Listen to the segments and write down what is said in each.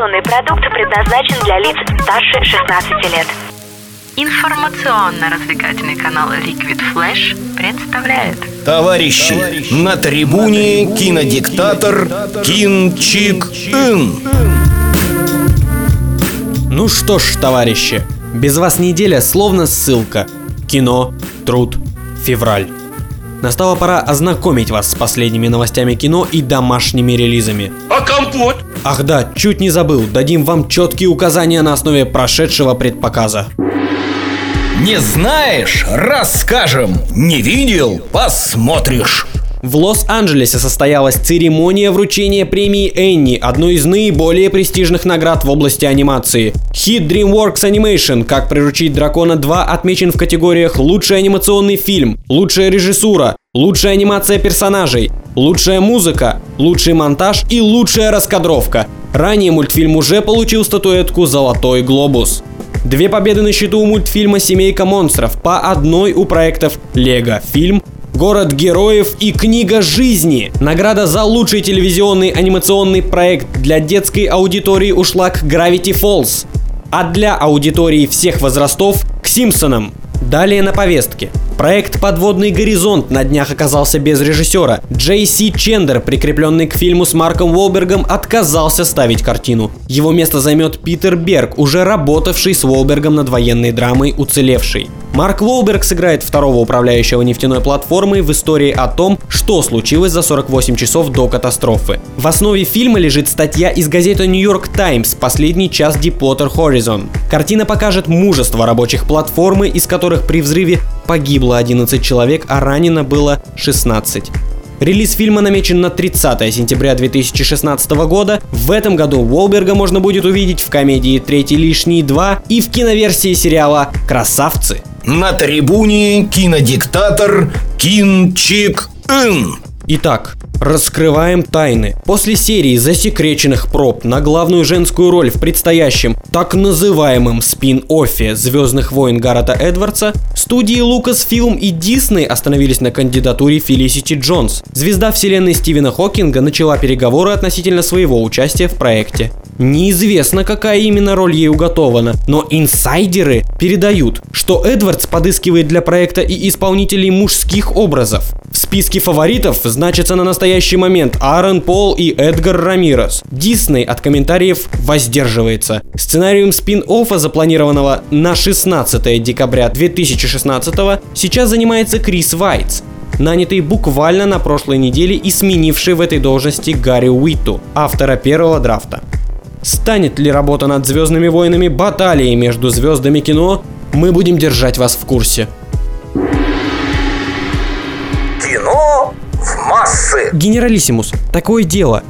Информационный продукт предназначен для лиц старше 16 лет. Информационно-развлекательный канал Liquid Flash представляет Товарищи, на трибуне кинодиктатор Кин Чик Ин. Ну что ж, товарищи, без вас неделя словно ссылка. Кино, труд, февраль. Настала пора ознакомить вас с последними новостями кино и домашними релизами. А компот? Ах да, чуть не забыл, дадим вам четкие указания на основе прошедшего предпоказа. Не знаешь? Расскажем. Не видел? Посмотришь. В Лос-Анджелесе состоялась церемония вручения премии Энни, одной из наиболее престижных наград в области анимации. Хит DreamWorks Animation «Как приручить дракона 2» отмечен в категориях «Лучший анимационный фильм», «Лучшая режиссура», «Лучшая анимация персонажей», «Лучшая музыка», «Лучший монтаж» и «Лучшая раскадровка». Ранее мультфильм уже получил статуэтку «Золотой глобус». Две победы на счету у мультфильма «Семейка монстров», по одной у проектов «Лего фильм», Город героев и книга жизни. Награда за лучший телевизионный анимационный проект для детской аудитории ушла к Gravity Falls, а для аудитории всех возрастов к Симпсонам. Далее на повестке. Проект «Подводный горизонт» на днях оказался без режиссера. Джей Си Чендер, прикрепленный к фильму с Марком Уолбергом, отказался ставить картину. Его место займет Питер Берг, уже работавший с Уолбергом над военной драмой «Уцелевший». Марк Уолберг сыграет второго управляющего нефтяной платформой в истории о том, что случилось за 48 часов до катастрофы. В основе фильма лежит статья из газеты York Times «Последний час Deepwater Horizon». Картина покажет мужество рабочих платформы, из которых при взрыве погибло 11 человек, а ранено было 16. Релиз фильма намечен на 30 сентября 2016 года. В этом году Уолберга можно будет увидеть в комедии «Третий лишний 2» и в киноверсии сериала «Красавцы». На трибуне кинодиктатор Кин Чик Ин. Итак, раскрываем тайны. После серии засекреченных проб на главную женскую роль в предстоящем так называемом спин-оффе Звездных войн Гаррета Эдвардса, студии Lucasfilm и Disney остановились на кандидатуре Фелисити Джонс. Звезда вселенной Стивена Хокинга начала переговоры относительно своего участия в проекте. Неизвестно, какая именно роль ей уготована, но инсайдеры передают, что Эдвардс подыскивает для проекта и исполнителей мужских образов. В списке фаворитов значатся на настоящий момент Аарон Пол и Эдгар Рамирес. Дисней от комментариев воздерживается. Сценарием спин-оффа, запланированного на 16 декабря 2016 сейчас занимается Крис Вайтс, нанятый буквально на прошлой неделе и сменивший в этой должности Гарри Уитту, автора первого драфта. Станет ли работа над Звездными войнами баталией между звездами кино, мы будем держать вас в курсе. Кино массы. Генералиссимус, такое дело.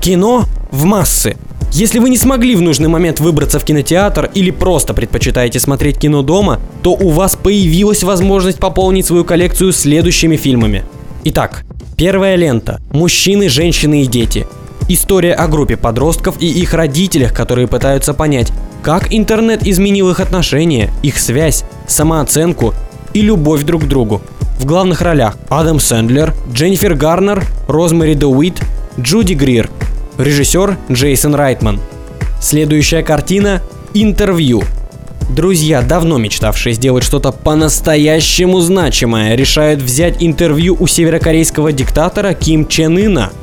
Кино в массы. Если вы не смогли в нужный момент выбраться в кинотеатр или просто предпочитаете смотреть кино дома, то у вас появилась возможность пополнить свою коллекцию следующими фильмами. Итак, первая лента «Мужчины, женщины и дети». История о группе подростков и их родителях, которые пытаются понять, как интернет изменил их отношения, их связь, самооценку и любовь друг к другу. В главных ролях Адам Сэндлер, Дженнифер Гарнер, Розмари Деуит, Джуди Грир. Режиссер Джейсон Райтман. Следующая картина – «Интервью». Друзья, давно мечтавшие сделать что-то по-настоящему значимое, решают взять интервью у северокорейского диктатора Ким Чен Ына –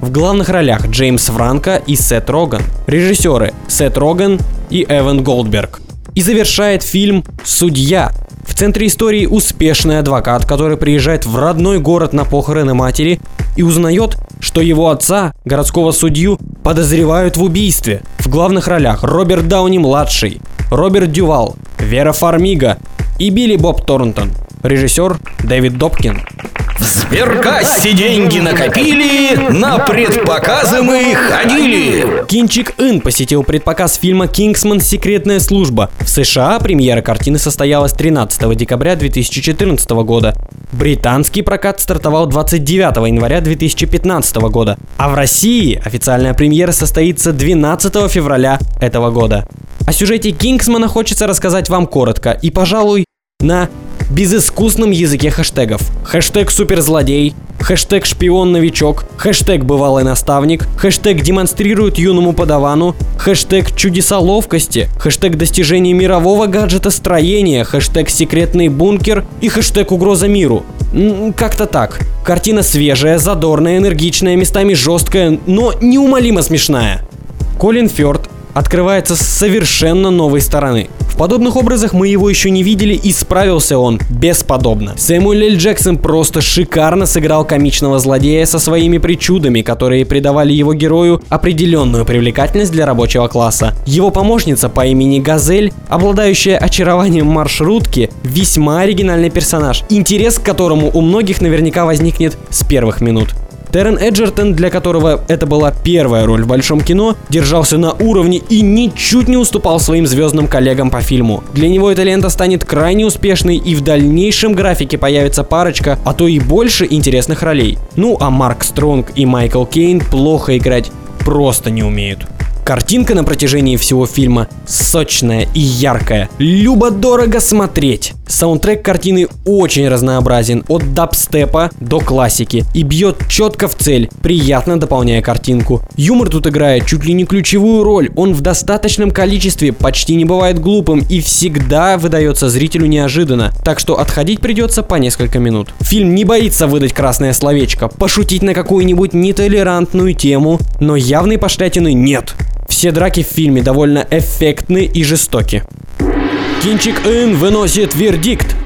в главных ролях Джеймс Франко и Сет Роган. Режиссеры Сет Роган и Эван Голдберг. И завершает фильм «Судья». В центре истории успешный адвокат, который приезжает в родной город на похороны матери и узнает, что его отца, городского судью, подозревают в убийстве. В главных ролях Роберт Дауни-младший, Роберт Дювал, Вера Фармига и Билли Боб Торнтон. Режиссер Дэвид Добкин. В сберкассе деньги накопили, на предпоказы мы ходили. Кинчик Ин посетил предпоказ фильма «Кингсман. Секретная служба». В США премьера картины состоялась 13 декабря 2014 года. Британский прокат стартовал 29 января 2015 года. А в России официальная премьера состоится 12 февраля этого года. О сюжете Кингсмана хочется рассказать вам коротко и, пожалуй, на безыскусном языке хэштегов. Хэштег суперзлодей, хэштег шпион-новичок, хэштег бывалый наставник, хэштег демонстрирует юному подавану, хэштег чудеса ловкости, хэштег достижение мирового гаджета строения, хэштег секретный бункер и хэштег угроза миру. Как-то так. Картина свежая, задорная, энергичная, местами жесткая, но неумолимо смешная. Колин Фёрд открывается с совершенно новой стороны. В подобных образах мы его еще не видели и справился он бесподобно. Сэмюэл Эль Джексон просто шикарно сыграл комичного злодея со своими причудами, которые придавали его герою определенную привлекательность для рабочего класса. Его помощница по имени Газель, обладающая очарованием маршрутки, весьма оригинальный персонаж, интерес к которому у многих наверняка возникнет с первых минут. Террен Эджертон, для которого это была первая роль в большом кино, держался на уровне и ничуть не уступал своим звездным коллегам по фильму. Для него эта лента станет крайне успешной и в дальнейшем графике появится парочка, а то и больше интересных ролей. Ну а Марк Стронг и Майкл Кейн плохо играть просто не умеют. Картинка на протяжении всего фильма сочная и яркая. Любо-дорого смотреть. Саундтрек картины очень разнообразен, от дабстепа до классики, и бьет четко в цель, приятно дополняя картинку. Юмор тут играет чуть ли не ключевую роль, он в достаточном количестве, почти не бывает глупым и всегда выдается зрителю неожиданно, так что отходить придется по несколько минут. Фильм не боится выдать красное словечко, пошутить на какую-нибудь нетолерантную тему, но явной пошлятины нет. Все драки в фильме довольно эффектны и жестоки. Кинчик Ин выносит вердикт.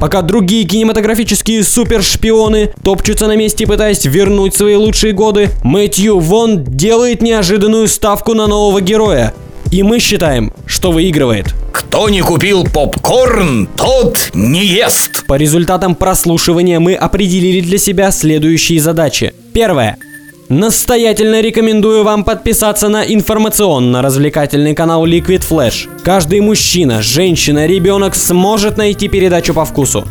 Пока другие кинематографические супершпионы топчутся на месте, пытаясь вернуть свои лучшие годы, Мэтью Вон делает неожиданную ставку на нового героя. И мы считаем, что выигрывает. Кто не купил попкорн, тот не ест. По результатам прослушивания мы определили для себя следующие задачи. Первое. Настоятельно рекомендую вам подписаться на информационно-развлекательный канал Liquid Flash. Каждый мужчина, женщина, ребенок сможет найти передачу по вкусу.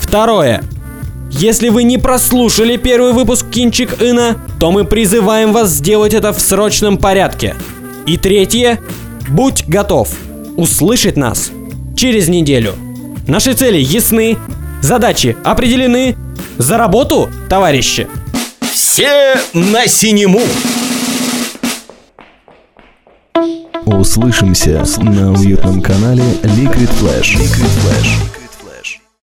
Второе. Если вы не прослушали первый выпуск Кинчик Ина, то мы призываем вас сделать это в срочном порядке. И третье. Будь готов услышать нас через неделю. Наши цели ясны, задачи определены. За работу, товарищи! Все на синему. Услышимся на уютном канале Liquid Flash. Liquid Flash.